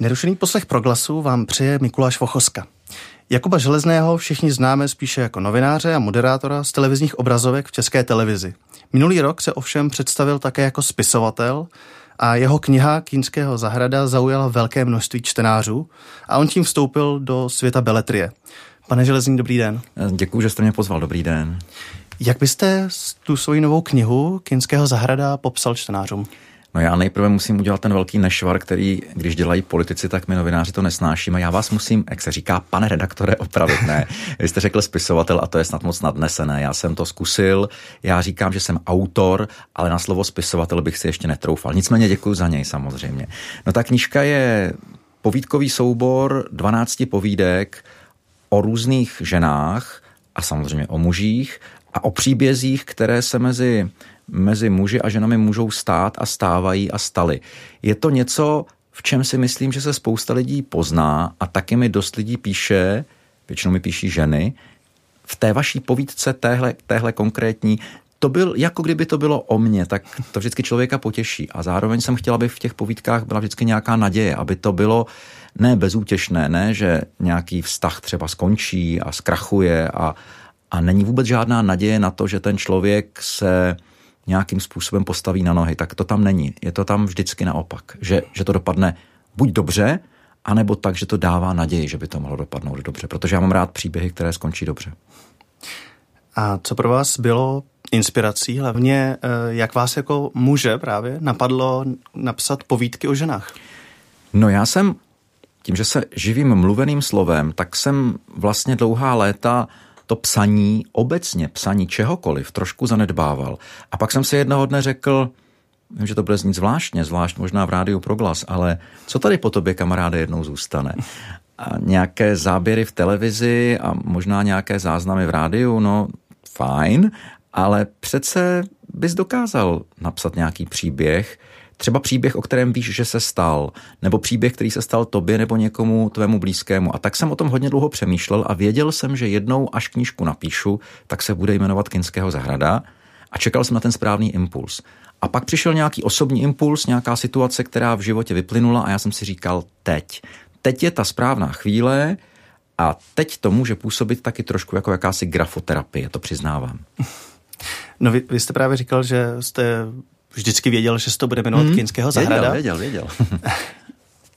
Nerušený poslech proglasu vám přeje Mikuláš Vochoska. Jakuba Železného všichni známe spíše jako novináře a moderátora z televizních obrazovek v české televizi. Minulý rok se ovšem představil také jako spisovatel a jeho kniha Kínského zahrada zaujala velké množství čtenářů a on tím vstoupil do světa beletrie. Pane Železný, dobrý den. Děkuji, že jste mě pozval. Dobrý den. Jak byste tu svoji novou knihu Kínského zahrada popsal čtenářům? No já nejprve musím udělat ten velký nešvar, který, když dělají politici, tak my novináři to nesnášíme. Já vás musím, jak se říká, pane redaktore, opravit. Ne, vy jste řekl spisovatel a to je snad moc nadnesené. Já jsem to zkusil, já říkám, že jsem autor, ale na slovo spisovatel bych si ještě netroufal. Nicméně děkuji za něj samozřejmě. No ta knížka je povídkový soubor 12 povídek o různých ženách a samozřejmě o mužích a o příbězích, které se mezi mezi muži a ženami můžou stát a stávají a staly. Je to něco, v čem si myslím, že se spousta lidí pozná a taky mi dost lidí píše, většinou mi píší ženy, v té vaší povídce, téhle, téhle konkrétní, to byl, jako kdyby to bylo o mně, tak to vždycky člověka potěší. A zároveň jsem chtěla, aby v těch povídkách byla vždycky nějaká naděje, aby to bylo ne bezútěšné, ne, že nějaký vztah třeba skončí a zkrachuje a, a není vůbec žádná naděje na to, že ten člověk se nějakým způsobem postaví na nohy, tak to tam není. Je to tam vždycky naopak, že, že to dopadne buď dobře, anebo tak, že to dává naději, že by to mohlo dopadnout dobře, protože já mám rád příběhy, které skončí dobře. A co pro vás bylo inspirací, hlavně eh, jak vás jako muže právě napadlo napsat povídky o ženách? No já jsem, tím, že se živím mluveným slovem, tak jsem vlastně dlouhá léta to psaní, obecně psaní čehokoliv, trošku zanedbával. A pak jsem si jednoho dne řekl, vím, že to bude znít zvláštně, zvlášť možná v rádiu Proglas, ale co tady po tobě, kamaráde, jednou zůstane? A nějaké záběry v televizi a možná nějaké záznamy v rádiu, no fajn, ale přece bys dokázal napsat nějaký příběh, Třeba příběh, o kterém víš, že se stal, nebo příběh, který se stal tobě nebo někomu tvému blízkému. A tak jsem o tom hodně dlouho přemýšlel a věděl jsem, že jednou, až knížku napíšu, tak se bude jmenovat Kinského zahrada a čekal jsem na ten správný impuls. A pak přišel nějaký osobní impuls, nějaká situace, která v životě vyplynula a já jsem si říkal teď. Teď je ta správná chvíle a teď to může působit taky trošku jako jakási grafoterapie, to přiznávám. No vy, vy jste právě říkal, že jste vždycky věděl, že se to bude jmenovat hmm. Kinského zahrada. Věděl, věděl, věděl.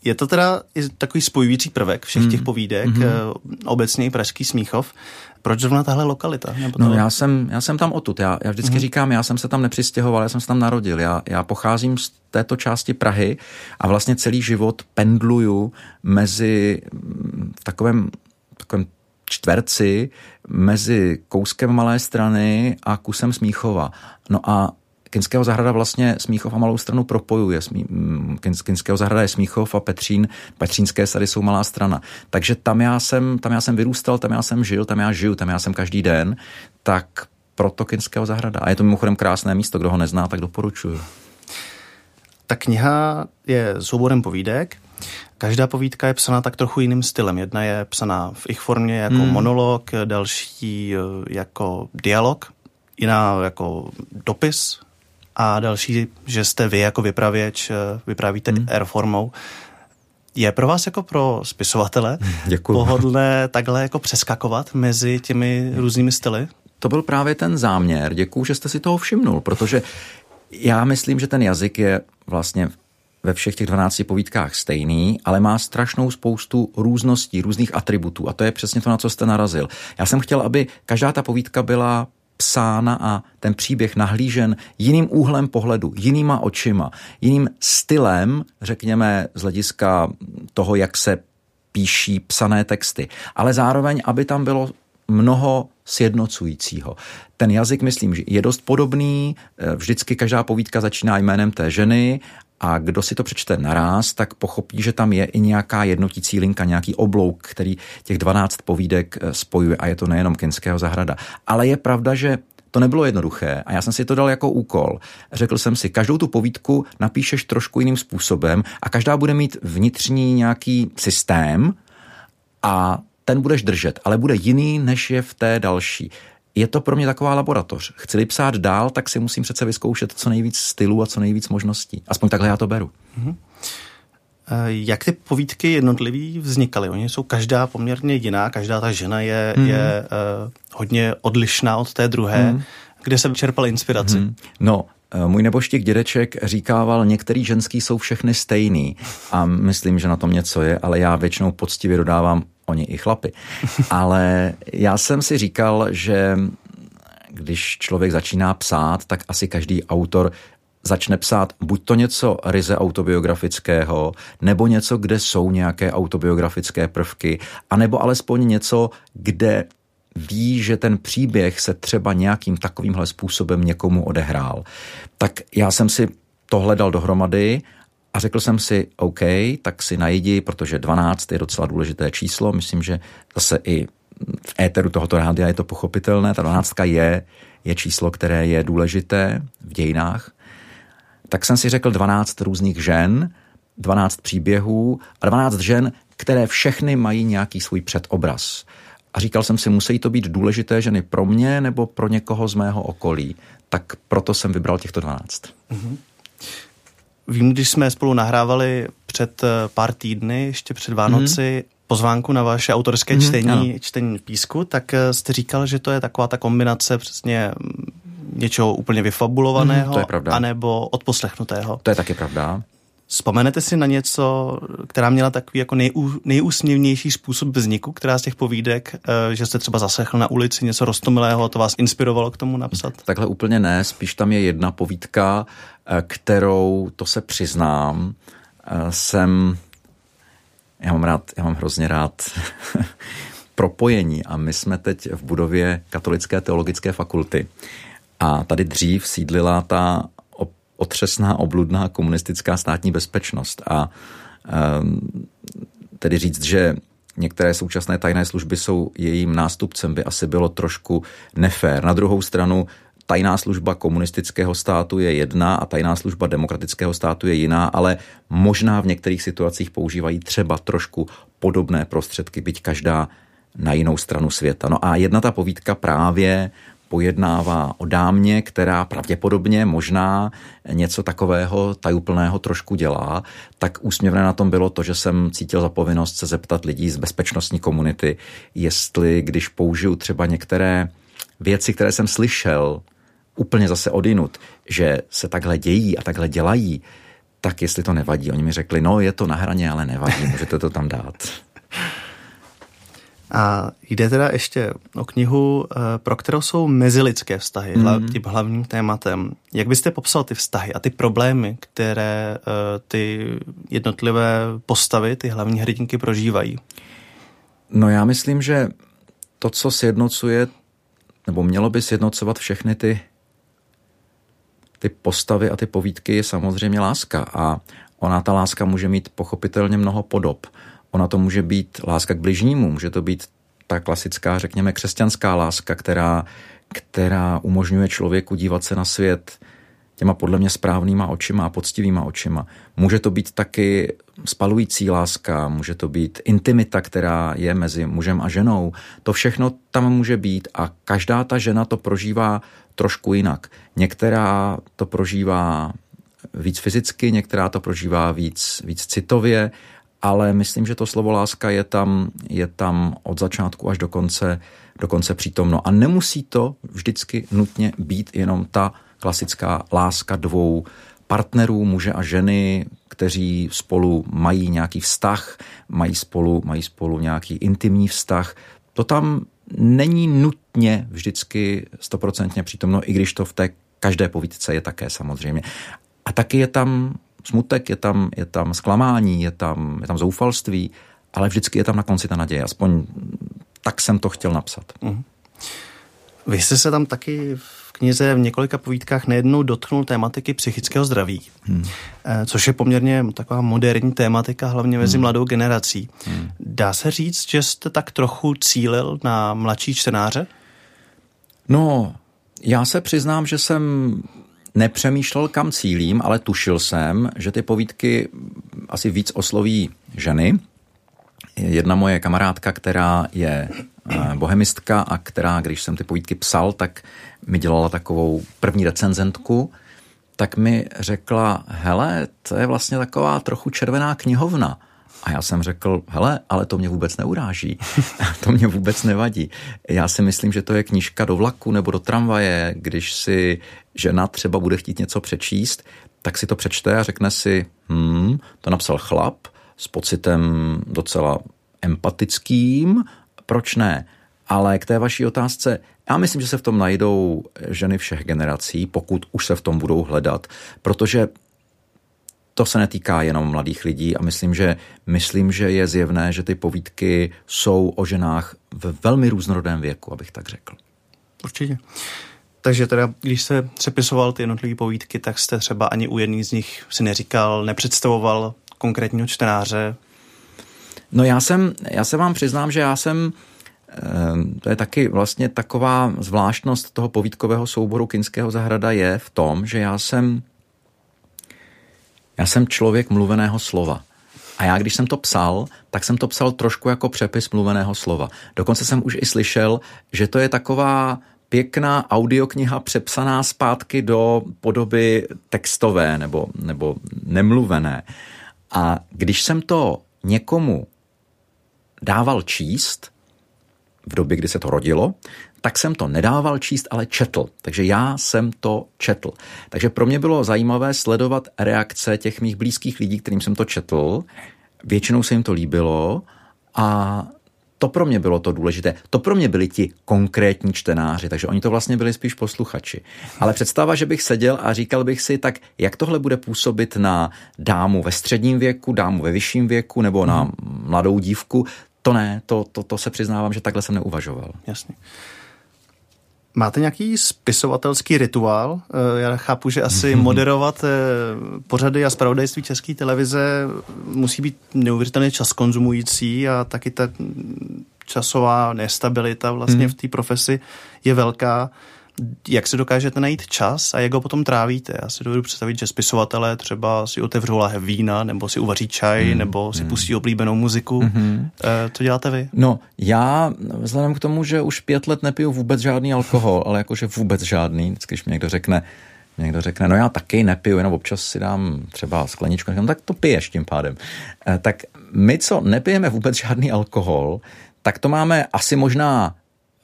Je to teda takový spojující prvek všech těch hmm. povídek, mm-hmm. obecně Pražský Smíchov. Proč zrovna tahle lokalita? Nebo. No já jsem, já jsem tam odtud. Já, já vždycky mm-hmm. říkám, já jsem se tam nepřistěhoval, já jsem se tam narodil. Já, já pocházím z této části Prahy a vlastně celý život pendluju mezi v takovém, takovém čtverci mezi kouskem Malé strany a kusem Smíchova. No a Kinského zahrada vlastně Smíchov a Malou stranu propojuje. Mm, Kinského zahrada je Smíchov a Petřín, Petřínské sady jsou Malá strana. Takže tam já jsem, tam já jsem vyrůstal, tam já jsem žil, tam já žiju, tam já jsem každý den, tak proto Kinského zahrada. A je to mimochodem krásné místo, kdo ho nezná, tak doporučuju. Ta kniha je souborem povídek. Každá povídka je psaná tak trochu jiným stylem. Jedna je psaná v ich formě jako hmm. monolog, další eh, jako dialog, jiná jako dopis a další, že jste vy jako vypravěč, eh, vyprávíte hmm. airformou. Je pro vás jako pro spisovatele Děkuju. pohodlné takhle jako přeskakovat mezi těmi různými styly? To byl právě ten záměr. Děkuju, že jste si toho všimnul, protože já myslím, že ten jazyk je vlastně ve všech těch 12 povídkách stejný, ale má strašnou spoustu růzností, různých atributů a to je přesně to, na co jste narazil. Já jsem chtěl, aby každá ta povídka byla psána a ten příběh nahlížen jiným úhlem pohledu, jinýma očima, jiným stylem, řekněme, z hlediska toho, jak se píší psané texty. Ale zároveň, aby tam bylo mnoho sjednocujícího. Ten jazyk, myslím, že je dost podobný, vždycky každá povídka začíná jménem té ženy a kdo si to přečte naraz, tak pochopí, že tam je i nějaká jednotící linka, nějaký oblouk, který těch 12 povídek eh, spojuje a je to nejenom Kinského zahrada. Ale je pravda, že to nebylo jednoduché a já jsem si to dal jako úkol. Řekl jsem si, každou tu povídku napíšeš trošku jiným způsobem a každá bude mít vnitřní nějaký systém a ten budeš držet, ale bude jiný, než je v té další je to pro mě taková laboratoř. Chci-li psát dál, tak si musím přece vyzkoušet co nejvíc stylů a co nejvíc možností. Aspoň takhle já to beru. Mm-hmm. Jak ty povídky jednotlivý vznikaly? Oni jsou každá poměrně jiná, každá ta žena je, mm. je uh, hodně odlišná od té druhé. Mm. Kde se čerpal inspiraci? Mm. No, Eh, můj neboštík dědeček říkával, některý ženský jsou všechny stejný a myslím, že na tom něco je, ale já většinou poctivě dodávám oni i chlapy. Ale já jsem si říkal, že když člověk začíná psát, tak asi každý autor začne psát buď to něco ryze autobiografického, nebo něco, kde jsou nějaké autobiografické prvky, anebo alespoň něco, kde ví, že ten příběh se třeba nějakým takovýmhle způsobem někomu odehrál. Tak já jsem si tohle dal dohromady a řekl jsem si, OK, tak si najdi, protože 12 je docela důležité číslo. Myslím, že zase i v éteru tohoto rádia je to pochopitelné. Ta 12 je, je číslo, které je důležité v dějinách. Tak jsem si řekl 12 různých žen, 12 příběhů a 12 žen, které všechny mají nějaký svůj předobraz. A říkal jsem si, musí to být důležité ženy pro mě nebo pro někoho z mého okolí. Tak proto jsem vybral těchto 12. Mm-hmm. Vím, když jsme spolu nahrávali před eh, pár týdny, ještě před Vánoci, mm-hmm. pozvánku na vaše autorské mm-hmm, čtení, ano. čtení písku, tak eh, jste říkal, že to je taková ta kombinace přesně mm, něčeho úplně vyfabulovaného, mm, to je pravda. anebo odposlechnutého. To je taky pravda. Vzpomenete si na něco, která měla takový jako nejú, nejúsměvnější způsob vzniku, která z těch povídek, eh, že jste třeba zaslechl na ulici něco rostomilého, to vás inspirovalo k tomu napsat? Takhle úplně ne, spíš tam je jedna povídka, eh, kterou, to se přiznám, eh, jsem, já mám rád, já mám hrozně rád propojení a my jsme teď v budově Katolické teologické fakulty a tady dřív sídlila ta otřesná, obludná komunistická státní bezpečnost. A um, tedy říct, že některé současné tajné služby jsou jejím nástupcem, by asi bylo trošku nefér. Na druhou stranu, tajná služba komunistického státu je jedna a tajná služba demokratického státu je jiná, ale možná v některých situacích používají třeba trošku podobné prostředky, byť každá na jinou stranu světa. No a jedna ta povídka právě pojednává o dámě, která pravděpodobně možná něco takového tajuplného trošku dělá, tak úsměvné na tom bylo to, že jsem cítil za povinnost se zeptat lidí z bezpečnostní komunity, jestli když použiju třeba některé věci, které jsem slyšel, úplně zase odinut, že se takhle dějí a takhle dělají, tak jestli to nevadí. Oni mi řekli, no je to na hraně, ale nevadí, můžete to tam dát. A jde teda ještě o knihu, eh, pro kterou jsou mezilidské vztahy, mm. tím hlavním tématem. Jak byste popsal ty vztahy a ty problémy, které eh, ty jednotlivé postavy, ty hlavní hrdinky prožívají? No já myslím, že to, co sjednocuje, nebo mělo by sjednocovat všechny ty, ty postavy a ty povídky, je samozřejmě láska. A ona, ta láska, může mít pochopitelně mnoho podob. Ona to může být láska k bližnímu, může to být ta klasická, řekněme, křesťanská láska, která, která umožňuje člověku dívat se na svět těma podle mě správnýma očima a poctivýma očima. Může to být taky spalující láska, může to být intimita, která je mezi mužem a ženou. To všechno tam může být a každá ta žena to prožívá trošku jinak. Některá to prožívá víc fyzicky, některá to prožívá víc, víc citově, ale myslím, že to slovo láska je tam, je tam od začátku až do konce, do konce přítomno. A nemusí to vždycky nutně být jenom ta klasická láska dvou partnerů, muže a ženy, kteří spolu mají nějaký vztah, mají spolu, mají spolu nějaký intimní vztah. To tam není nutně vždycky stoprocentně přítomno, i když to v té každé povídce je také samozřejmě. A taky je tam smutek, je tam, je tam zklamání, je tam, je tam zoufalství, ale vždycky je tam na konci ta naděje. Aspoň tak jsem to chtěl napsat. Mm. Vy jste se tam taky v knize v několika povídkách nejednou dotknul tématiky psychického zdraví, hmm. což je poměrně taková moderní tématika, hlavně mezi hmm. mladou generací. Hmm. Dá se říct, že jste tak trochu cílil na mladší čtenáře? No, já se přiznám, že jsem nepřemýšlel, kam cílím, ale tušil jsem, že ty povídky asi víc osloví ženy. Jedna moje kamarádka, která je eh, bohemistka a která, když jsem ty povídky psal, tak mi dělala takovou první recenzentku, tak mi řekla, hele, to je vlastně taková trochu červená knihovna. A já jsem řekl, hele, ale to mě vůbec neuráží, to mě vůbec nevadí. Já si myslím, že to je knížka do vlaku nebo do tramvaje, když si žena třeba bude chtít něco přečíst, tak si to přečte a řekne si, hm, to napsal chlap s pocitem docela empatickým, proč ne? Ale k té vaší otázce, já myslím, že se v tom najdou ženy všech generací, pokud už se v tom budou hledat, protože to se netýká jenom mladých lidí a myslím, že, myslím, že je zjevné, že ty povídky jsou o ženách v velmi různorodém věku, abych tak řekl. Určitě. Takže teda, když se přepisoval ty jednotlivé povídky, tak jste třeba ani u jedných z nich si neříkal, nepředstavoval konkrétního čtenáře? No já jsem, já se vám přiznám, že já jsem, eh, to je taky vlastně taková zvláštnost toho povídkového souboru Kinského zahrada je v tom, že já jsem já jsem člověk mluveného slova. A já, když jsem to psal, tak jsem to psal trošku jako přepis mluveného slova. Dokonce jsem už i slyšel, že to je taková pěkná audiokniha přepsaná zpátky do podoby textové nebo, nebo nemluvené. A když jsem to někomu dával číst, v době, kdy se to rodilo, tak jsem to nedával číst, ale četl. Takže já jsem to četl. Takže pro mě bylo zajímavé sledovat reakce těch mých blízkých lidí, kterým jsem to četl. Většinou se jim to líbilo a to pro mě bylo to důležité. To pro mě byli ti konkrétní čtenáři, takže oni to vlastně byli spíš posluchači. Ale představa, že bych seděl a říkal bych si, tak jak tohle bude působit na dámu ve středním věku, dámu ve vyšším věku nebo na mladou dívku, to ne, to, to, to se přiznávám, že takhle jsem neuvažoval. Jasně. Máte nějaký spisovatelský rituál? Eh, já chápu, že asi moderovat eh, pořady a zpravodajství české televize musí být neuvěřitelně čas konzumující a taky ta časová nestabilita vlastně v té profesi je velká jak si dokážete najít čas a jak ho potom trávíte. Já si dovedu představit, že spisovatelé třeba si otevřou lahev vína, nebo si uvaří čaj, hmm. nebo si hmm. pustí oblíbenou muziku. Hmm. Co děláte vy? No, já vzhledem k tomu, že už pět let nepiju vůbec žádný alkohol, ale jakože vůbec žádný, vždycky, když mi někdo řekne, Někdo řekne, no já taky nepiju, jenom občas si dám třeba skleničku, no, tak to piješ tím pádem. Eh, tak my, co nepijeme vůbec žádný alkohol, tak to máme asi možná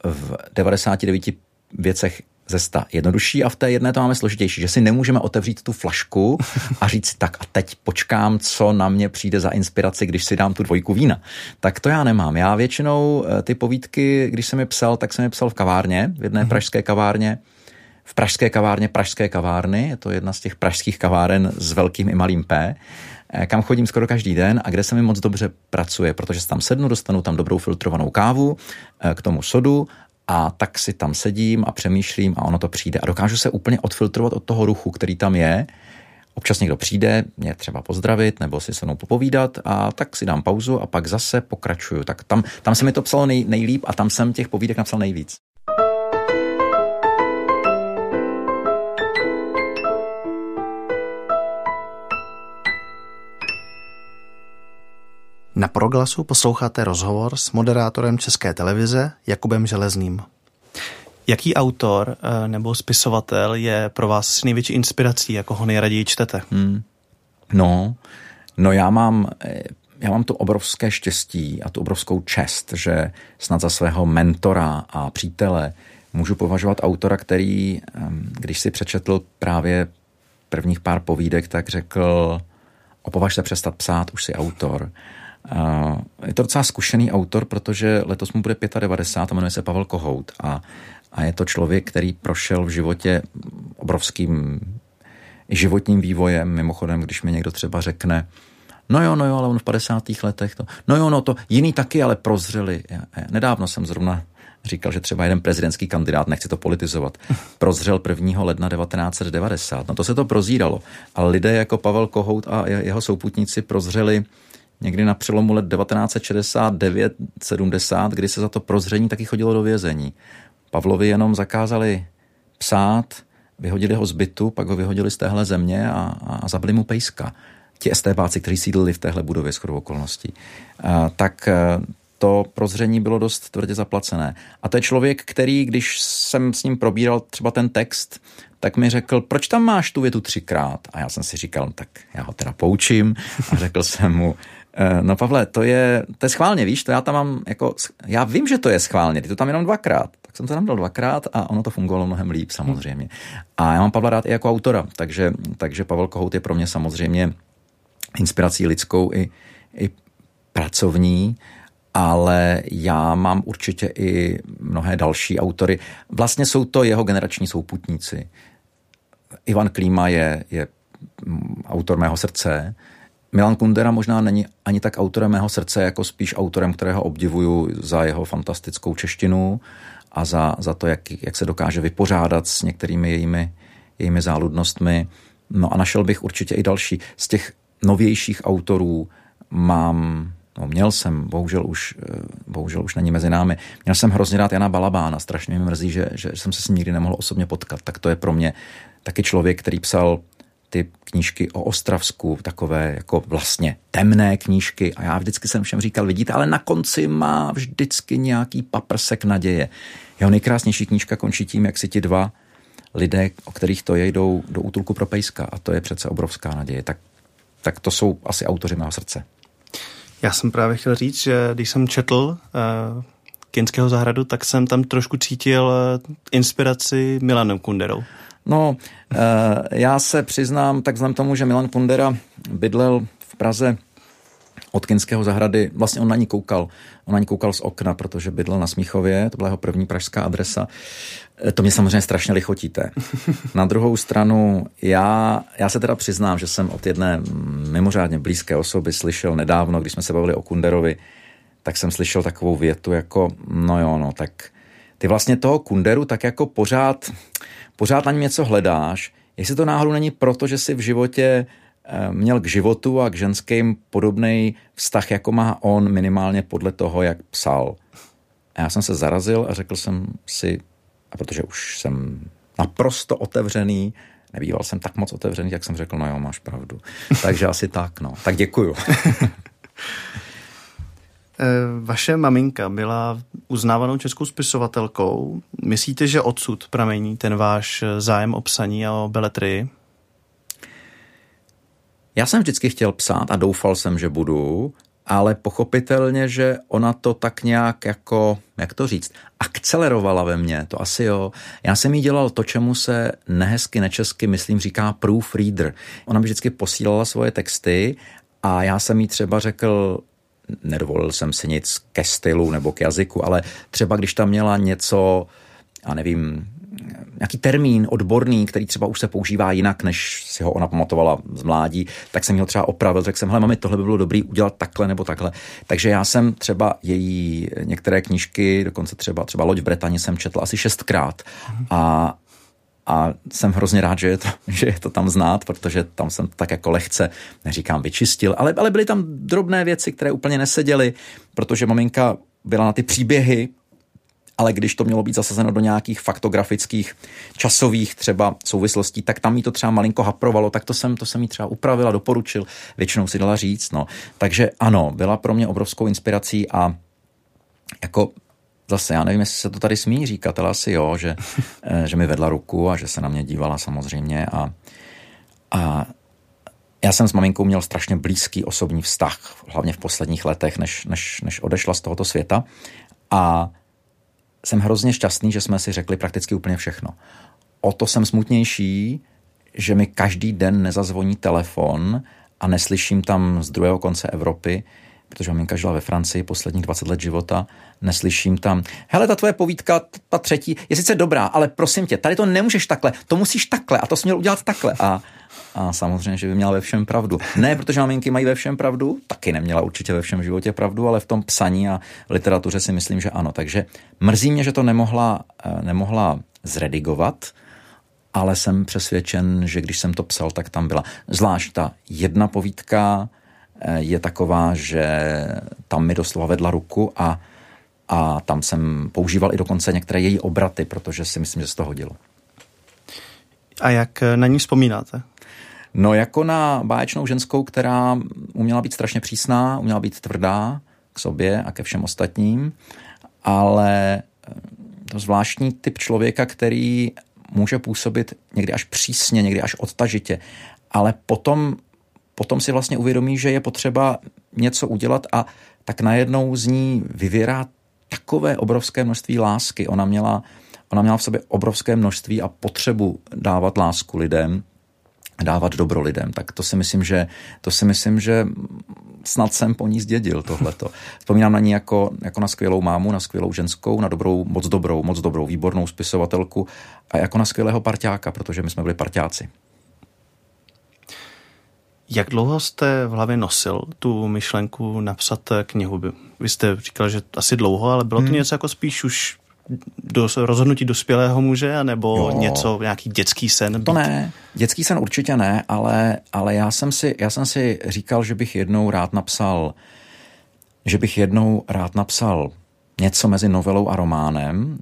v 99 věcech ze sta jednodušší a v té jedné to máme složitější, že si nemůžeme otevřít tu flašku a říct tak a teď počkám, co na mě přijde za inspiraci, když si dám tu dvojku vína. Tak to já nemám. Já většinou eh, ty povídky, když jsem je psal, tak jsem je psal v kavárně, v jedné mm-hmm. pražské kavárně, v pražské kavárně Pražské kavárny, je to jedna z těch pražských kaváren s velkým i malým P, eh, kam chodím skoro každý den a kde se mi moc dobře pracuje, protože tam sednu, dostanu tam dobrou filtrovanou kávu eh, k tomu sodu a tak si tam sedím a přemýšlím a ono to přijde. A dokážu se úplně odfiltrovat od toho ruchu, který tam je. Občas někdo přijde, mě třeba pozdravit nebo si se mnou popovídat a tak si dám pauzu a pak zase pokračuju. Tak tam, tam se mi to psalo nej, nejlíp a tam jsem těch povídek napsal nejvíc. Na Proglasu posloucháte rozhovor s moderátorem České televize Jakubem Železným. Jaký autor eh, nebo spisovatel je pro vás největší inspirací, jako ho nejraději čtete? Hmm. No, no já mám, eh, já mám to obrovské štěstí a tu obrovskou čest, že snad za svého mentora a přítele můžu považovat autora, který, když si přečetl právě prvních pár povídek, tak řekl, opovaž se přestat psát, už si autor. Je to docela zkušený autor, protože letos mu bude 95 a jmenuje se Pavel Kohout a, a je to člověk, který prošel v životě obrovským životním vývojem. Mimochodem, když mi někdo třeba řekne, no jo, no jo, ale on v 50. letech to, no jo, no to jiný taky, ale prozřeli. Nedávno jsem zrovna říkal, že třeba jeden prezidentský kandidát, nechci to politizovat, prozřel 1. ledna 1990. No to se to prozíralo. Ale lidé jako Pavel Kohout a jeho souputníci prozřeli někdy na přelomu let 1969-70, kdy se za to prozření taky chodilo do vězení. Pavlovi jenom zakázali psát, vyhodili ho z bytu, pak ho vyhodili z téhle země a, a zabili mu pejska. Ti estébáci, kteří sídlili v téhle budově s okolností. A, tak to prozření bylo dost tvrdě zaplacené. A to je člověk, který, když jsem s ním probíral třeba ten text, tak mi řekl, proč tam máš tu větu třikrát? A já jsem si říkal, no, tak já ho teda poučím a řekl jsem mu, eh, no Pavle, to je, to je schválně, víš, to já tam mám jako, já vím, že to je schválně, ty to tam jenom dvakrát. Tak jsem to tam dal dvakrát a ono to fungovalo mnohem líp samozřejmě. A já mám Pavla rád i jako autora, takže, takže Pavel Kohout je pro mě samozřejmě inspirací lidskou i, i pracovní ale já mám určitě i mnohé další autory. Vlastně jsou to jeho generační souputníci. Ivan Klíma je, je autor mého srdce. Milan Kundera možná není ani tak autorem mého srdce, jako spíš autorem, kterého obdivuju za jeho fantastickou češtinu a za, za to, jak, jak se dokáže vypořádat s některými jejími, jejími záludnostmi. No a našel bych určitě i další. Z těch novějších autorů mám No, měl jsem, bohužel už, eh, bohužel už není mezi námi, měl jsem hrozně rád Jana Balabána, strašně mi mrzí, že, že jsem se s ním nikdy nemohl osobně potkat. Tak to je pro mě taky člověk, který psal ty knížky o Ostravsku, takové jako vlastně temné knížky a já vždycky jsem všem říkal, vidíte, ale na konci má vždycky nějaký paprsek naděje. Jeho nejkrásnější knížka končí tím, jak si ti dva lidé, o kterých to je, jdou do útulku pro pejska a to je přece obrovská naděje. Tak, tak to jsou asi autoři mého srdce. Já jsem právě chtěl říct, že když jsem četl uh, Kinského zahradu, tak jsem tam trošku cítil uh, inspiraci Milanem Kunderou. No, uh, já se přiznám, tak znám tomu, že Milan Kundera bydlel v Praze od Kinského zahrady, vlastně on na ní koukal, on na ní koukal z okna, protože bydlel na Smíchově, to byla jeho první pražská adresa. E, to mě samozřejmě strašně lichotíte. Na druhou stranu, já, já se teda přiznám, že jsem od jedné mimořádně blízké osoby slyšel nedávno, když jsme se bavili o Kunderovi, tak jsem slyšel takovou větu jako, no jo, no, tak ty vlastně toho Kunderu tak jako pořád, pořád na něm něco hledáš, jestli to náhodou není proto, že si v životě Eh, měl k životu a k ženským podobný vztah, jako má on, minimálně podle toho, jak psal. A já jsem se zarazil a řekl jsem si, a protože už jsem naprosto otevřený, nebýval jsem tak moc otevřený, jak jsem řekl, no jo, máš pravdu. Takže asi tak, no. Tak děkuju. Eh, vaše maminka byla uznávanou českou spisovatelkou. Myslíte, že odsud pramení ten váš zájem o psaní a o beletrii? Já jsem vždycky chtěl psát a doufal jsem, že budu, ale pochopitelně, že ona to tak nějak jako, jak to říct, akcelerovala ve mně, to asi jo. Já jsem jí dělal to, čemu se nehezky, nečesky, myslím, říká proofreader. Ona mi vždycky posílala svoje texty a já jsem jí třeba řekl, nedovolil jsem si nic ke stylu nebo k jazyku, ale třeba když tam měla něco, já nevím, nějaký termín odborný, který třeba už se používá jinak, než si ho ona pamatovala z mládí, tak jsem ho třeba opravil, řekl jsem, hele mami, tohle by bylo dobrý udělat takhle nebo takhle. Takže já jsem třeba její některé knížky, dokonce třeba, třeba Loď v Bretaně jsem četl asi šestkrát a, a jsem hrozně rád, že je, to, že je to tam znát, protože tam jsem tak jako lehce, neříkám vyčistil, ale, ale byly tam drobné věci, které úplně neseděly, protože maminka byla na ty příběhy ale když to mělo být zasazeno do nějakých faktografických časových třeba souvislostí, tak tam mi to třeba malinko haprovalo, tak to jsem, to jsem jí třeba upravil a doporučil, většinou si dala říct, no. Takže ano, byla pro mě obrovskou inspirací a jako zase, já nevím, jestli se to tady smí říkat, ale asi jo, že, eh, že mi vedla ruku a že se na mě dívala samozřejmě a, a já jsem s maminkou měl strašně blízký osobní vztah, hlavně v posledních letech, než, než, než odešla z tohoto světa. A jsem hrozně šťastný, že jsme si řekli prakticky úplně všechno. O to jsem smutnější, že mi každý den nezazvoní telefon a neslyším tam z druhého konce Evropy, protože maminka žila ve Francii posledních 20 let života, neslyším tam, hele, ta tvoje povídka, ta třetí, je sice dobrá, ale prosím tě, tady to nemůžeš takhle, to musíš takhle a to jsi měl udělat takhle. A a samozřejmě, že by měla ve všem pravdu. Ne, protože maminky mají ve všem pravdu, taky neměla určitě ve všem životě pravdu, ale v tom psaní a literatuře si myslím, že ano. Takže mrzí mě, že to nemohla, eh, nemohla zredigovat, ale jsem přesvědčen, že když jsem to psal, tak tam byla. Zvlášť ta jedna povídka je taková, že tam mi doslova vedla ruku a, a tam jsem používal i dokonce některé její obraty, protože si myslím, že se to hodilo. A jak na ní vzpomínáte? No jako na báječnou ženskou, která uměla být strašně přísná, uměla být tvrdá, k sobě a ke všem ostatním, ale to zvláštní typ člověka, který může působit někdy až přísně, někdy až odtažitě, ale potom, potom si vlastně uvědomí, že je potřeba něco udělat a tak najednou z ní vyvěrá takové obrovské množství lásky. Ona měla, ona měla v sobě obrovské množství a potřebu dávat lásku lidem, dávat dobro lidem. Tak to si myslím, že, to si myslím, že snad jsem po ní zdědil tohleto. Vzpomínám na ní jako, jako na skvělou mámu, na skvělou ženskou, na dobrou, moc dobrou, moc dobrou, výbornou spisovatelku a jako na skvělého parťáka, protože my jsme byli parťáci. Jak dlouho jste v hlavě nosil tu myšlenku napsat knihu? Vy jste říkal, že asi dlouho, ale bylo to hmm. něco jako spíš už do, rozhodnutí dospělého muže, nebo jo. něco, nějaký dětský sen? Být? To ne, dětský sen určitě ne, ale, ale já, jsem si, já jsem si říkal, že bych jednou rád napsal, že bych jednou rád napsal něco mezi novelou a románem.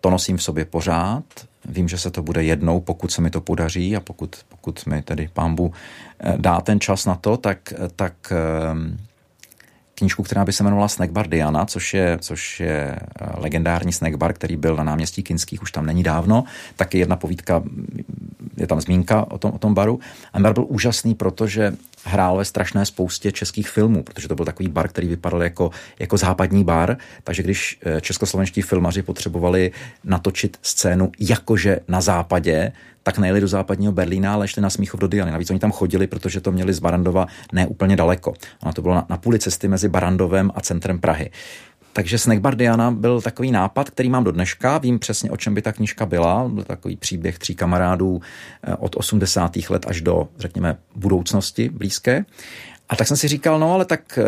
To nosím v sobě pořád. Vím, že se to bude jednou, pokud se mi to podaří a pokud, pokud mi tedy pámbu eh, dá ten čas na to, tak, tak ehm, knížku, která by se jmenovala Snackbar Diana, což je, což je eh, legendární snackbar, který byl na náměstí Kinských, už tam není dávno. Taky jedna povídka, je tam zmínka o tom, o tom baru. A bar byl úžasný, protože hrál ve strašné spoustě českých filmů, protože to byl takový bar, který vypadal jako, jako západní bar, takže když eh, českoslovenští filmaři potřebovali natočit scénu jakože na západě, tak nejeli do západního Berlína, ale šli na Smíchov do Diany. Navíc oni tam chodili, protože to měli z Barandova ne úplně daleko. Ono to bylo na, na půli cesty mezi Barandovem a centrem Prahy. Takže Snackbar Diana byl takový nápad, který mám do dneška. Vím přesně, o čem by ta knižka byla. Byl takový příběh tří kamarádů eh, od 80. let až do, řekněme, budoucnosti blízké. A tak jsem si říkal, no ale tak, eh,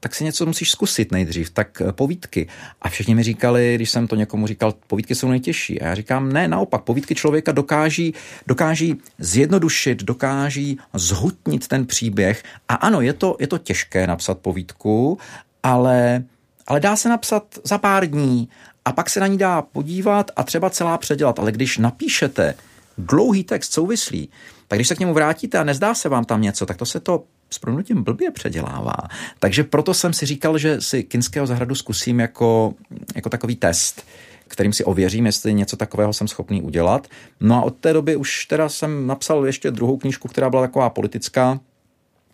tak si něco musíš zkusit nejdřív, tak eh, povídky. A všichni mi říkali, když jsem to někomu říkal, povídky jsou nejtěžší. A já říkám, ne, naopak, povídky člověka dokáží, dokáží zjednodušit, dokáží zhutnit ten příběh. A ano, je to, je to těžké napsat povídku, ale, ale dá se napsat za pár dní a pak se na ní dá podívat a třeba celá předělat. Ale když napíšete dlouhý text souvislý, tak když se k němu vrátíte a nezdá se vám tam něco, tak to se to s pronutím blbě předělává. Takže proto jsem si říkal, že si Kinského zahradu zkusím jako, jako takový test kterým si ověřím, jestli něco takového jsem schopný udělat. No a od té doby už teda jsem napsal ještě druhou knížku, která byla taková politická,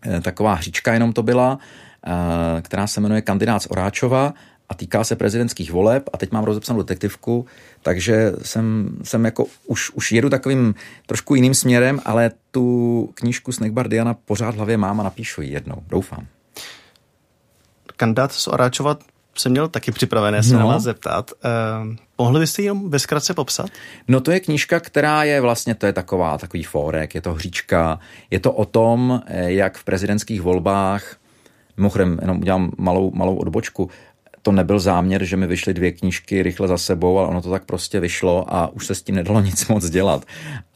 eh, taková hříčka jenom to byla, která se jmenuje Kandidát z Oráčova a týká se prezidentských voleb a teď mám rozepsanou detektivku, takže jsem, jsem jako už, už jedu takovým trošku jiným směrem, ale tu knížku Snakebar Diana pořád v hlavě mám a napíšu ji jednou, doufám. Kandidát z Oráčova jsem měl taky připravené se no. na vás zeptat. Eh, mohli byste jenom bezkratce popsat? No to je knížka, která je vlastně, to je taková, takový fórek, je to hříčka, je to o tom, eh, jak v prezidentských volbách Mimochodem, jenom udělám malou, malou odbočku to nebyl záměr, že mi vyšly dvě knížky rychle za sebou, ale ono to tak prostě vyšlo a už se s tím nedalo nic moc dělat.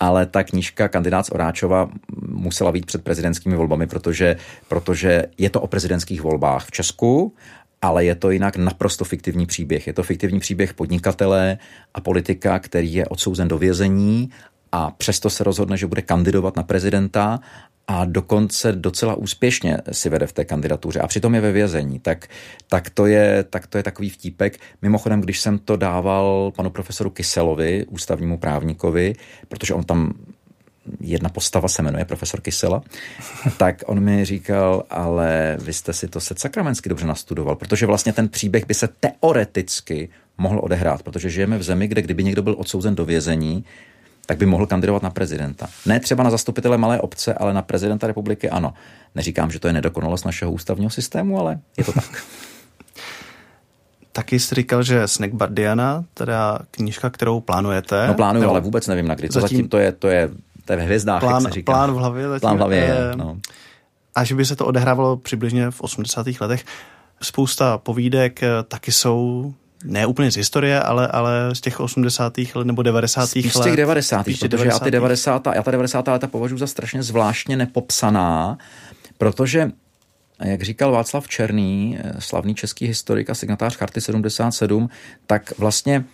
Ale ta knížka Kandidát z Oráčova musela být před prezidentskými volbami, protože, protože je to o prezidentských volbách v Česku, ale je to jinak naprosto fiktivní příběh. Je to fiktivní příběh podnikatele a politika, který je odsouzen do vězení a přesto se rozhodne, že bude kandidovat na prezidenta a dokonce docela úspěšně si vede v té kandidatuře a přitom je ve vězení, tak, tak, to, je, tak to je takový vtípek. Mimochodem, když jsem to dával panu profesoru Kyselovi, ústavnímu právníkovi, protože on tam jedna postava se jmenuje profesor Kysela, tak on mi říkal, ale vy jste si to se sakramensky dobře nastudoval, protože vlastně ten příběh by se teoreticky mohl odehrát, protože žijeme v zemi, kde kdyby někdo byl odsouzen do vězení, tak by mohl kandidovat na prezidenta. Ne třeba na zastupitele malé obce, ale na prezidenta republiky ano. Neříkám, že to je nedokonalost našeho ústavního systému, ale je to tak. Taky jsi říkal, že Snack Bardiana, teda knížka, kterou plánujete. No plánuju, ale vůbec nevím na kdy. To zatím, zatím to je, to je, to je ve hvězdách, plán, jak se říká. Plán v hlavě. Zatím, plán v hlavě je, eh, no. A že by se to odehrávalo přibližně v 80. letech. Spousta povídek eh, taky jsou ne úplně z historie, ale, ale z těch 80. let nebo 90. Spíš let. z těch 90. Spíš protože 90. já ty 90. já ta 90. leta považuji za strašně zvláštně nepopsaná, protože jak říkal Václav Černý, slavný český historik a signatář Charty 77, tak vlastně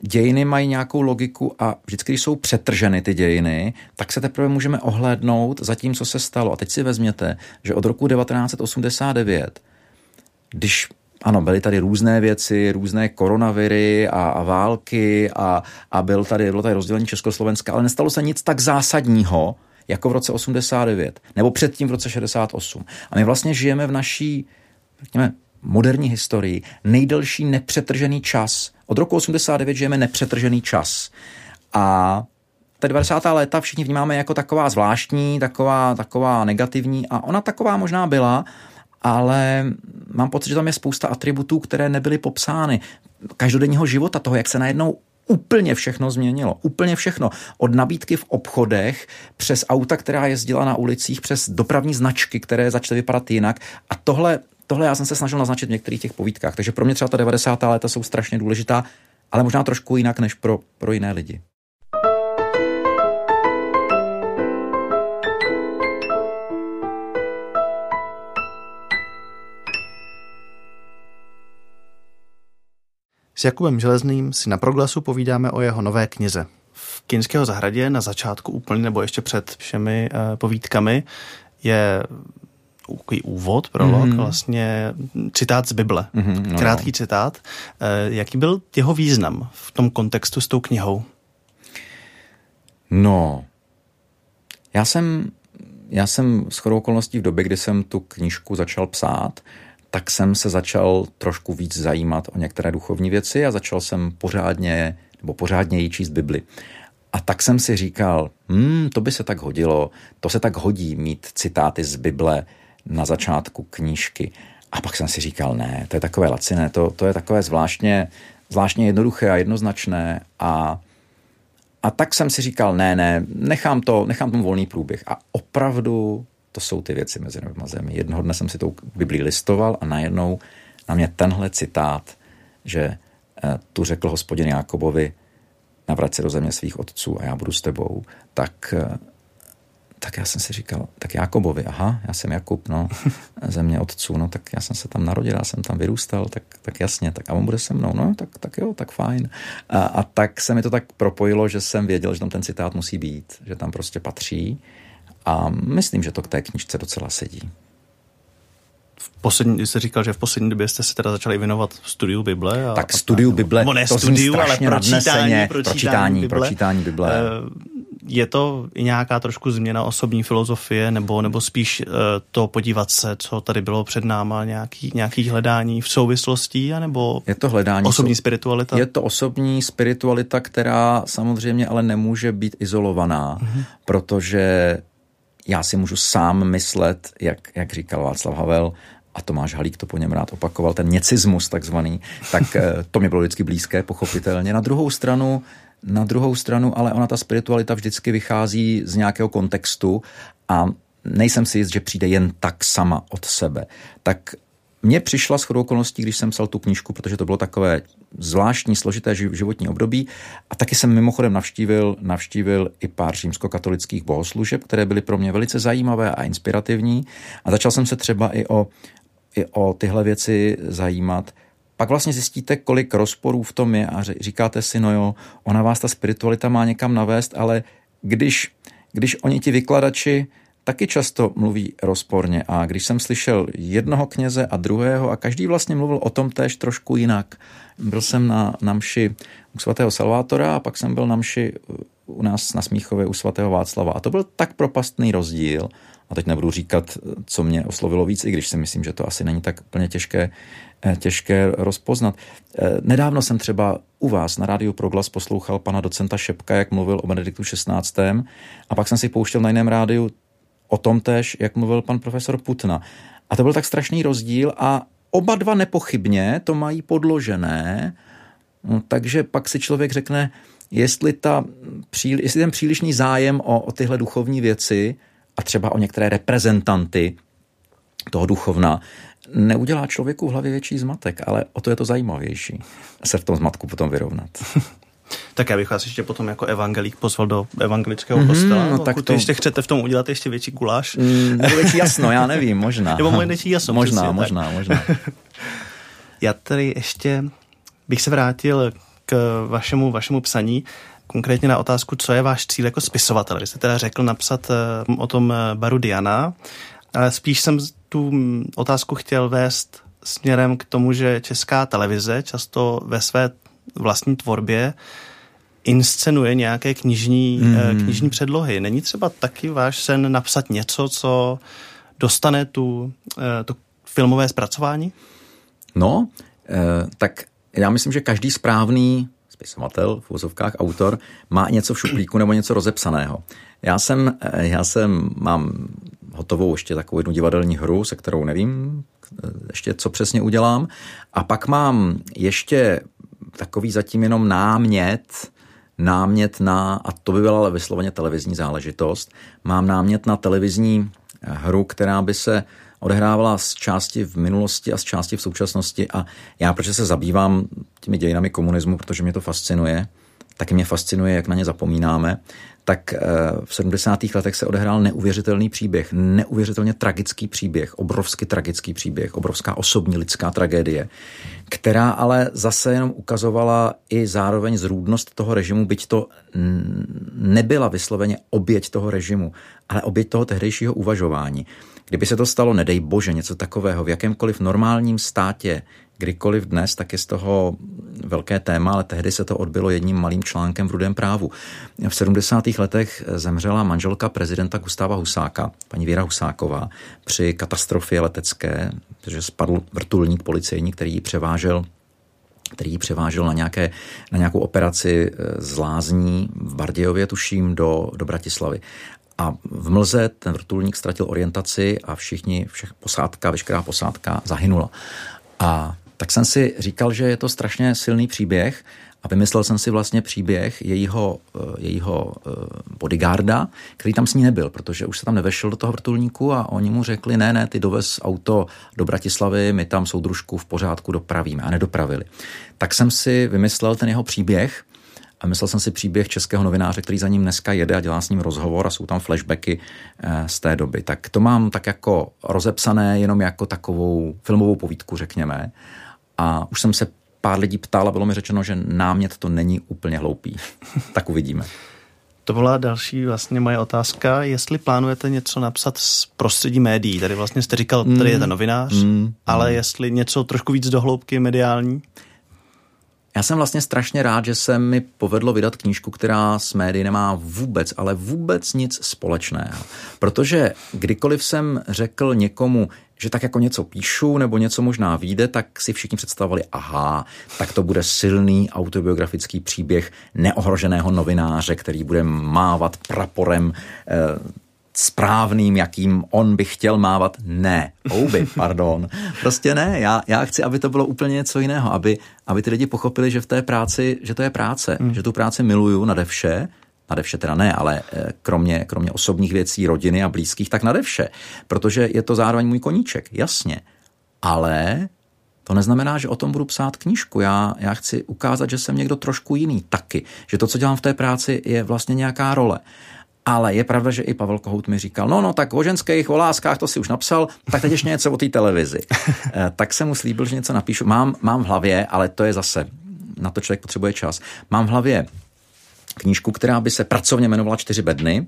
dějiny mají nějakou logiku a vždycky, když jsou přetrženy ty dějiny, tak se teprve můžeme ohlédnout za tím, co se stalo. A teď si vezměte, že od roku 1989, když ano, byly tady různé věci, různé koronaviry a, a války a, a byl tady, bylo tady rozdělení Československa, ale nestalo se nic tak zásadního, jako v roce 89, nebo předtím v roce 68. A my vlastně žijeme v naší, řekněme, moderní historii nejdelší nepřetržený čas. Od roku 89 žijeme nepřetržený čas. A ta 90. léta všichni vnímáme jako taková zvláštní, taková, taková negativní a ona taková možná byla, ale mám pocit, že tam je spousta atributů, které nebyly popsány. Každodenního života, toho, jak se najednou úplně všechno změnilo. Úplně všechno. Od nabídky v obchodech, přes auta, která jezdila na ulicích, přes dopravní značky, které začaly vypadat jinak. A tohle, tohle já jsem se snažil naznačit v některých těch povídkách. Takže pro mě třeba ta 90. léta jsou strašně důležitá, ale možná trošku jinak než pro, pro jiné lidi. S Jakubem Železným si na proglasu povídáme o jeho nové knize. V Kinského zahradě na začátku úplně nebo ještě před všemi uh, povídkami je takový úvod, prolog, mm-hmm. vlastně citát z Bible. Mm-hmm, no. Krátký citát. Uh, jaký byl jeho význam v tom kontextu s tou knihou? No, já jsem, já jsem s chodou okolností v době, kdy jsem tu knížku začal psát, tak jsem se začal trošku víc zajímat o některé duchovní věci a začal jsem pořádně, nebo pořádně číst Bibli. A tak jsem si říkal, hmm, to by se tak hodilo, to se tak hodí mít citáty z Bible na začátku knížky. A pak jsem si říkal, ne, to je takové laciné, to, to je takové zvláštně, zvláštně jednoduché a jednoznačné a a tak jsem si říkal, ne, ne, nechám, to, nechám tomu volný průběh. A opravdu to jsou ty věci mezi nebem a zemi. Jednoho dne jsem si tou Biblii listoval a najednou na mě tenhle citát, že eh, tu řekl hospodin Jákobovi, navrať se do země svých otců a já budu s tebou, tak, eh, tak já jsem si říkal, tak Jakobovi, aha, já jsem Jakub, no, země otců, no, tak já jsem se tam narodil, já jsem tam vyrůstal, tak, tak jasně, tak a on bude se mnou, no, tak, tak jo, tak fajn. A, a tak se mi to tak propojilo, že jsem věděl, že tam ten citát musí být, že tam prostě patří a myslím, že to k té knižce docela sedí. V poslední, jste říkal, že v poslední době jste se teda začali věnovat studiu Bible. A, tak studiu Bible, ne to studiu, ale pročítání, pročítání, Bible. pročítání Bible. Eh, je to i nějaká trošku změna osobní filozofie, nebo, nebo spíš uh, to podívat se, co tady bylo před náma, nějaký, nějaký hledání v souvislostí, anebo je to hledání osobní spiritualita? Je to osobní spiritualita, která samozřejmě ale nemůže být izolovaná, mm-hmm. protože já si můžu sám myslet, jak, jak říkal Václav Havel, a Tomáš Halík to po něm rád opakoval, ten něcismus takzvaný, tak eh, to mi bylo vždycky blízké, pochopitelně. Na druhou stranu, na druhou stranu, ale ona ta spiritualita vždycky vychází z nějakého kontextu a nejsem si jist, že přijde jen tak sama od sebe. Tak mně přišla s chodou okolností, když jsem psal tu knížku, protože to bylo takové zvláštní, složité životní období. A taky jsem mimochodem navštívil, navštívil i pár římskokatolických bohoslužeb, které byly pro mě velice zajímavé a inspirativní. A začal jsem se třeba i o, i o tyhle věci zajímat. Pak vlastně zjistíte, kolik rozporů v tom je a říkáte si, no jo, ona vás ta spiritualita má někam navést, ale když, když oni ti vykladači taky často mluví rozporně a když jsem slyšel jednoho kněze a druhého a každý vlastně mluvil o tom též trošku jinak. Byl jsem na, na mši u svatého Salvátora a pak jsem byl na mši u nás na Smíchově u svatého Václava a to byl tak propastný rozdíl a teď nebudu říkat, co mě oslovilo víc, i když si myslím, že to asi není tak plně těžké, eh, těžké rozpoznat. Eh, nedávno jsem třeba u vás na rádiu Proglas poslouchal pana docenta Šepka, jak mluvil o Benediktu XVI. A pak jsem si pouštěl na jiném rádiu o tom tež, jak mluvil pan profesor Putna. A to byl tak strašný rozdíl a oba dva nepochybně to mají podložené, no, takže pak si člověk řekne, jestli, ta, jestli ten přílišný zájem o, o tyhle duchovní věci a třeba o některé reprezentanty toho duchovna neudělá člověku v hlavě větší zmatek, ale o to je to zajímavější se v tom zmatku potom vyrovnat. Tak já bych vás ještě potom jako evangelík pozval do evangelického mm-hmm, kostela. No, tak to... ještě chcete v tom udělat ještě větší guláš. Mm, větší jasno, já nevím, možná. Nebo moje větší jasno. Možná, přesně, možná, tak. možná. já tady ještě bych se vrátil k vašemu, vašemu psaní, konkrétně na otázku, co je váš cíl jako spisovatel. Vy jste teda řekl napsat eh, o tom eh, baru Diana, ale spíš jsem tu mm, otázku chtěl vést směrem k tomu, že česká televize často ve své vlastní tvorbě inscenuje nějaké knižní, mm. knižní předlohy. Není třeba taky váš sen napsat něco, co dostane tu, eh, to filmové zpracování? No, tak já myslím, že každý správný spisovatel, v úzovkách autor, má něco v šuplíku nebo něco rozepsaného. Já jsem, já jsem, mám hotovou ještě takovou jednu divadelní hru, se kterou nevím ještě, co přesně udělám. A pak mám ještě takový zatím jenom námět, námět na, a to by byla ale vysloveně televizní záležitost, mám námět na televizní hru, která by se odehrávala z části v minulosti a z části v současnosti. A já, protože se zabývám těmi dějinami komunismu, protože mě to fascinuje, taky mě fascinuje, jak na ně zapomínáme, tak eh, v 70. letech se odehrál neuvěřitelný příběh, neuvěřitelně tragický příběh, obrovsky tragický příběh, obrovská osobní lidská tragédie, která ale zase jenom ukazovala i zároveň zrůdnost toho režimu, byť to nebyla vysloveně oběť toho režimu, ale oběť toho tehdejšího uvažování. Kdyby se to stalo, nedej bože, něco takového v jakémkoliv normálním státě, kdykoliv dnes, tak je z toho velké téma, ale tehdy se to odbylo jedním malým článkem v Rudém právu. V 70. letech zemřela manželka prezidenta Gustáva Husáka, paní Věra Husáková, při katastrofě letecké, protože spadl vrtulník policejní, který ji převážel který ji převážel na, nějaké, na nějakou operaci eh, z Lázní v Bardějově, tuším, do, do Bratislavy. A v mlze ten vrtulník ztratil orientaci a všichni, všech posádka, veškerá posádka zahynula. A tak jsem si říkal, že je to strašně silný příběh a vymyslel jsem si vlastně příběh jejího, eh, jejího eh, bodyguarda, který tam s ní nebyl, protože už se tam nevešel do toho vrtulníku a oni mu řekli, ne, ne, ty dovez auto do Bratislavy, my tam soudružku v pořádku dopravíme a nedopravili. Tak jsem si vymyslel ten jeho příběh a myslel jsem si příběh českého novináře, který za ním dneska jede a dělá s ním rozhovor a jsou tam flashbacky eh, z té doby. Tak to mám tak jako rozepsané jenom jako takovou filmovou povídku, řekněme. A už jsem se pár lidí ptal a bylo mi řečeno, že námět to není úplně hloupý. tak uvidíme. To byla další vlastně moje otázka, jestli plánujete něco napsat z prostředí médií. Tady vlastně jste říkal, tady je ten novinář, mm, ale mm. jestli něco trošku víc do hloubky mediální? Já jsem vlastně strašně rád, že se mi povedlo vydat knížku, která s médií nemá vůbec, ale vůbec nic společného. Protože kdykoliv jsem řekl někomu, že tak jako něco píšu nebo něco možná vyjde, tak si všichni představovali, aha, tak to bude silný autobiografický příběh neohroženého novináře, který bude mávat praporem eh, správným, jakým on by chtěl mávat. Ne, ouby, pardon. Prostě ne, já, já chci, aby to bylo úplně něco jiného, aby, aby ty lidi pochopili, že v té práci, že to je práce, hmm. že tu práci miluju nade vše, nade vše teda ne, ale eh, kromě, kromě osobních věcí, rodiny a blízkých, tak nade vše. Protože je to zároveň můj koníček, jasně. Ale to neznamená, že o tom budu psát knížku. Já, já chci ukázat, že jsem někdo trošku jiný taky. Že to, co dělám v té práci, je vlastně nějaká role. Ale je pravda, že i Pavel Kohout mi říkal, no, no, tak o ženských, o láskách, to si už napsal, tak teď ještě něco o té televizi. Eh, tak jsem mu slíbil, že něco napíšu. Mám, mám v hlavě, ale to je zase, na to člověk potřebuje čas. Mám v hlavě knížku, která by se pracovně jmenovala Čtyři bedny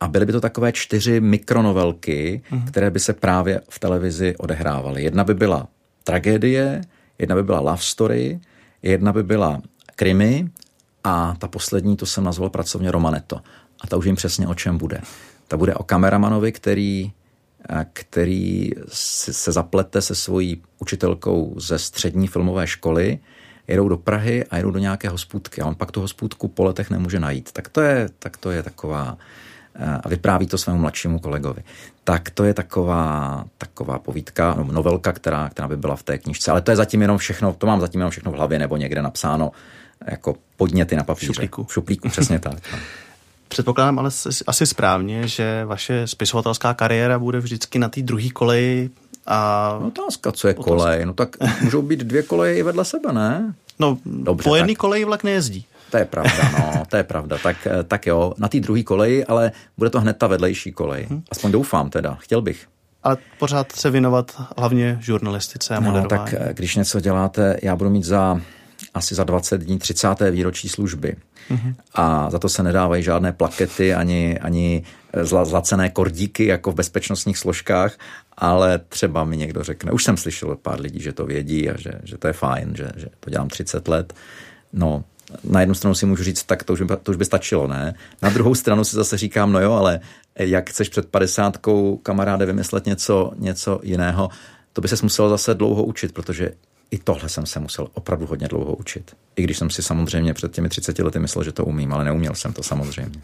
a byly by to takové čtyři mikronovelky, mm. které by se právě v televizi odehrávaly. Jedna by byla tragédie, jedna by byla love story, jedna by byla krimi a ta poslední, to jsem nazval pracovně Romaneto a ta už vím přesně, o čem bude. Ta bude o kameramanovi, který, eh, který se zaplete se svojí učitelkou ze střední filmové školy, jedou do Prahy a jedou do nějaké hospůdky a on pak tu hospůdku po letech nemůže najít. Tak to je, tak to je taková, eh, a vypráví to svému mladšímu kolegovi. Tak to je taková, taková povídka, no, novelka, která, která by byla v té knižce. Ale to je zatím jenom všechno, to mám zatím jenom všechno v hlavě nebo někde napsáno jako podněty na papíře. V šuplíku. V šuplíku, přesně tak. Předpokládám ale asi správně, že vaše spisovatelská kariéra bude vždycky na té druhé koleji a... No, otázka, co je otázka. kolej? No tak můžou být dvě koleje i vedle sebe, ne? No, Dobře, po jedné koleji vlak nejezdí. To je pravda, no, to je pravda. Tak, eh, tak jo, na té druhé koleji, ale bude to hned ta vedlejší kolej. Hmm. Aspoň doufám teda, chtěl bych. Ale pořád se věnovat hlavně žurnalistice a moderování. No, tak eh, když něco děláte, já budu mít za asi za 20 dní 30. výročí služby. A za to se nedávají žádné plakety ani, ani zla, zlacené kordíky jako v bezpečnostních složkách, ale třeba mi někdo řekne, už jsem slyšel pár lidí, že to vědí a že, že to je fajn, že, že to dělám 30 let. No, na jednu stranu si můžu říct, tak to už, by, to už by stačilo, ne? Na druhou stranu si zase říkám, no jo, ale jak chceš před padesátkou kamaráde vymyslet něco, něco jiného, to by se musel zase dlouho učit, protože i tohle jsem se musel opravdu hodně dlouho učit. I když jsem si samozřejmě před těmi 30 lety myslel, že to umím, ale neuměl jsem to samozřejmě.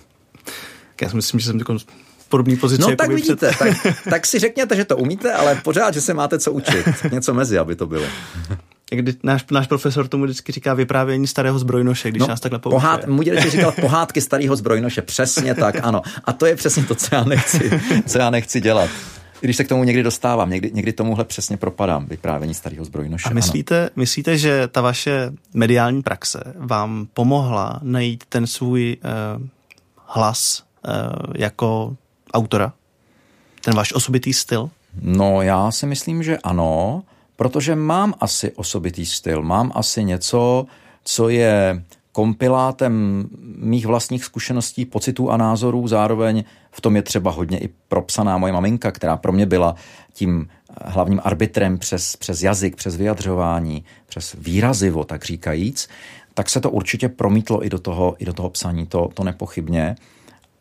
Já si myslím, že jsem takový podobný pozici. No jako tak vidíte, před... tak, tak si řekněte, že to umíte, ale pořád, že se máte co učit. Něco mezi, aby to bylo. Kdy náš, náš profesor tomu vždycky říká vyprávění starého zbrojnoše, když no, nás takhle poučuje. Pohád, můj dědeček říkal pohádky starého zbrojnoše, přesně tak, ano. A to je přesně to, co já nechci, co já nechci dělat. Když se k tomu někdy dostávám, někdy, někdy tomuhle přesně propadám, vyprávění starého zbrojnoše. A myslíte, myslíte, že ta vaše mediální praxe vám pomohla najít ten svůj uh, hlas uh, jako autora? Ten váš osobitý styl? No, já si myslím, že ano, protože mám asi osobitý styl, mám asi něco, co je kompilátem mých vlastních zkušeností, pocitů a názorů. Zároveň v tom je třeba hodně i propsaná moje maminka, která pro mě byla tím hlavním arbitrem přes, přes jazyk, přes vyjadřování, přes výrazivo, tak říkajíc. Tak se to určitě promítlo i do toho, i do toho psaní, to, to nepochybně.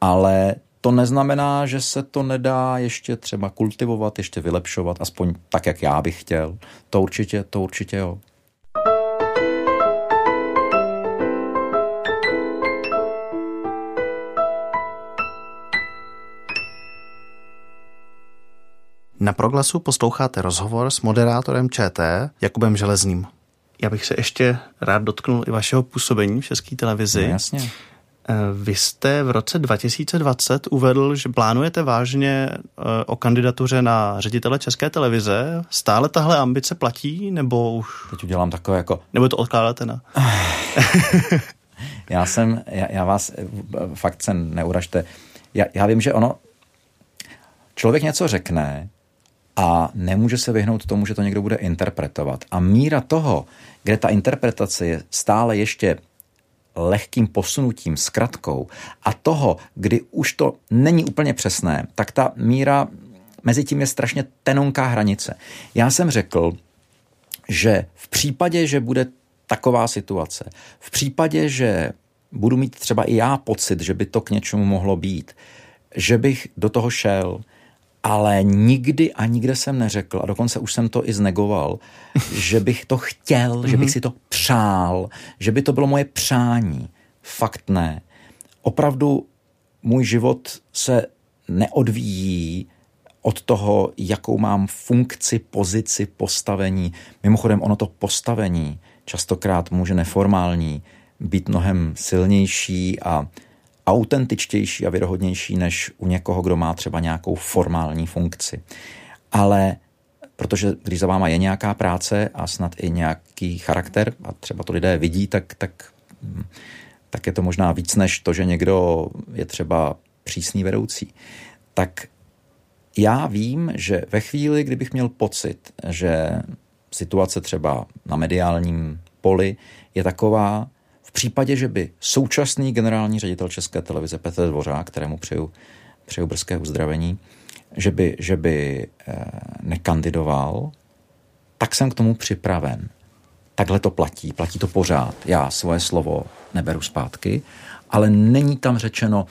Ale to neznamená, že se to nedá ještě třeba kultivovat, ještě vylepšovat, aspoň tak, jak já bych chtěl. To určitě, to určitě jo. Na proglasu posloucháte rozhovor s moderátorem ČT Jakubem Železným. Já bych se ještě rád dotknul i vašeho působení v České televizi. No, jasně. Eh, vy jste v roce 2020 uvedl, že plánujete vážně eh, o kandidatuře na ředitele České televize. Stále tahle ambice platí, nebo už... Teď udělám takové jako... Nebo to odkládáte na... já jsem, já, já vás fakt se neuražte. Já, já vím, že ono, člověk něco řekne a nemůže se vyhnout tomu, že to někdo bude interpretovat. A míra toho, kde ta interpretace je stále ještě lehkým posunutím, zkratkou a toho, kdy už to není úplně přesné, tak ta míra mezi tím je strašně tenonká hranice. Já jsem řekl, že v případě, že bude taková situace, v případě, že budu mít třeba i já pocit, že by to k něčemu mohlo být, že bych do toho šel, ale nikdy a nikde jsem neřekl, a dokonce už jsem to i znegoval, že bych to chtěl, že bych mhm. si to přál, že by to bylo moje přání. Fakt ne. Opravdu můj život se neodvíjí od toho, jakou mám funkci, pozici, postavení. Mimochodem, ono to postavení častokrát může neformální být mnohem silnější a autentičtější a věrohodnější než u někoho, kdo má třeba nějakou formální funkci. Ale protože když za váma je nějaká práce a snad i nějaký charakter a třeba to lidé vidí, tak, tak, tak je to možná víc než to, že někdo je třeba přísný vedoucí. Tak já vím, že ve chvíli, kdybych měl pocit, že situace třeba na mediálním poli je taková, v případě, že by současný generální ředitel České televize Petr Dvořák, kterému přeju, přeju brzké uzdravení, že by, že by eh, nekandidoval, tak jsem k tomu připraven. Takhle to platí, platí to pořád. Já svoje slovo neberu zpátky, ale není tam řečeno,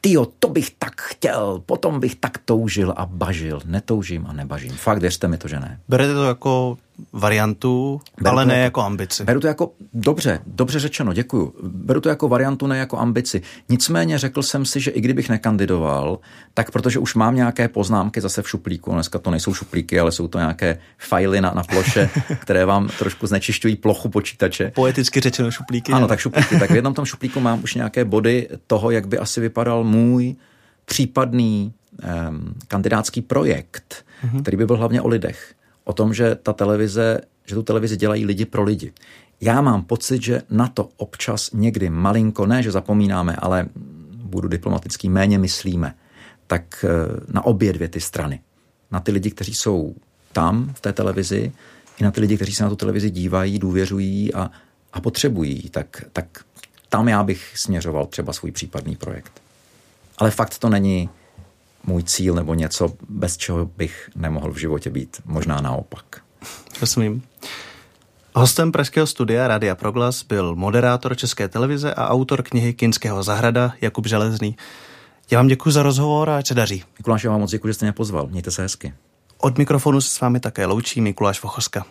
tyjo, to bych tak chtěl, potom bych tak toužil a bažil. Netoužím a nebažím. Fakt věřte mi to, že ne. Berete to jako variantu, beru ale ne jako, jako ambici. Beru to jako, dobře, dobře řečeno, děkuju. Beru to jako variantu, ne jako ambici. Nicméně řekl jsem si, že i kdybych nekandidoval, tak protože už mám nějaké poznámky zase v šuplíku, dneska to nejsou šuplíky, ale jsou to nějaké fajly na, na ploše, které vám trošku znečišťují plochu počítače. Poeticky řečeno šuplíky. Ano, tak šuplíky. Tak v jednom tom šuplíku mám už nějaké body toho, jak by asi vypadal můj případný um, kandidátský projekt, mm-hmm. který by byl hlavně o lidech o tom, že ta televize, že tu televizi dělají lidi pro lidi. Já mám pocit, že na to občas někdy malinko, ne, že zapomínáme, ale budu diplomatický, méně myslíme. Tak eh, na obě dvě ty strany. Na ty lidi, kteří jsou tam v té televizi, i na ty lidi, kteří se na tu televizi dívají, důvěřují a, a potřebují, tak, tak tam já bych směřoval třeba svůj případný projekt. Ale fakt to není můj cíl nebo něco, bez čeho bych nemohl v životě být. Možná naopak. Rozumím. Hostem Pražského studia Rádia Proglas byl moderátor České televize a autor knihy Kinského zahrada Jakub Železný. Já vám děkuji za rozhovor a ať se daří. Mikuláš, já vám moc děkuji, že jste mě pozval. Mějte se hezky. Od mikrofonu se s vámi také loučí Mikuláš Vochoska.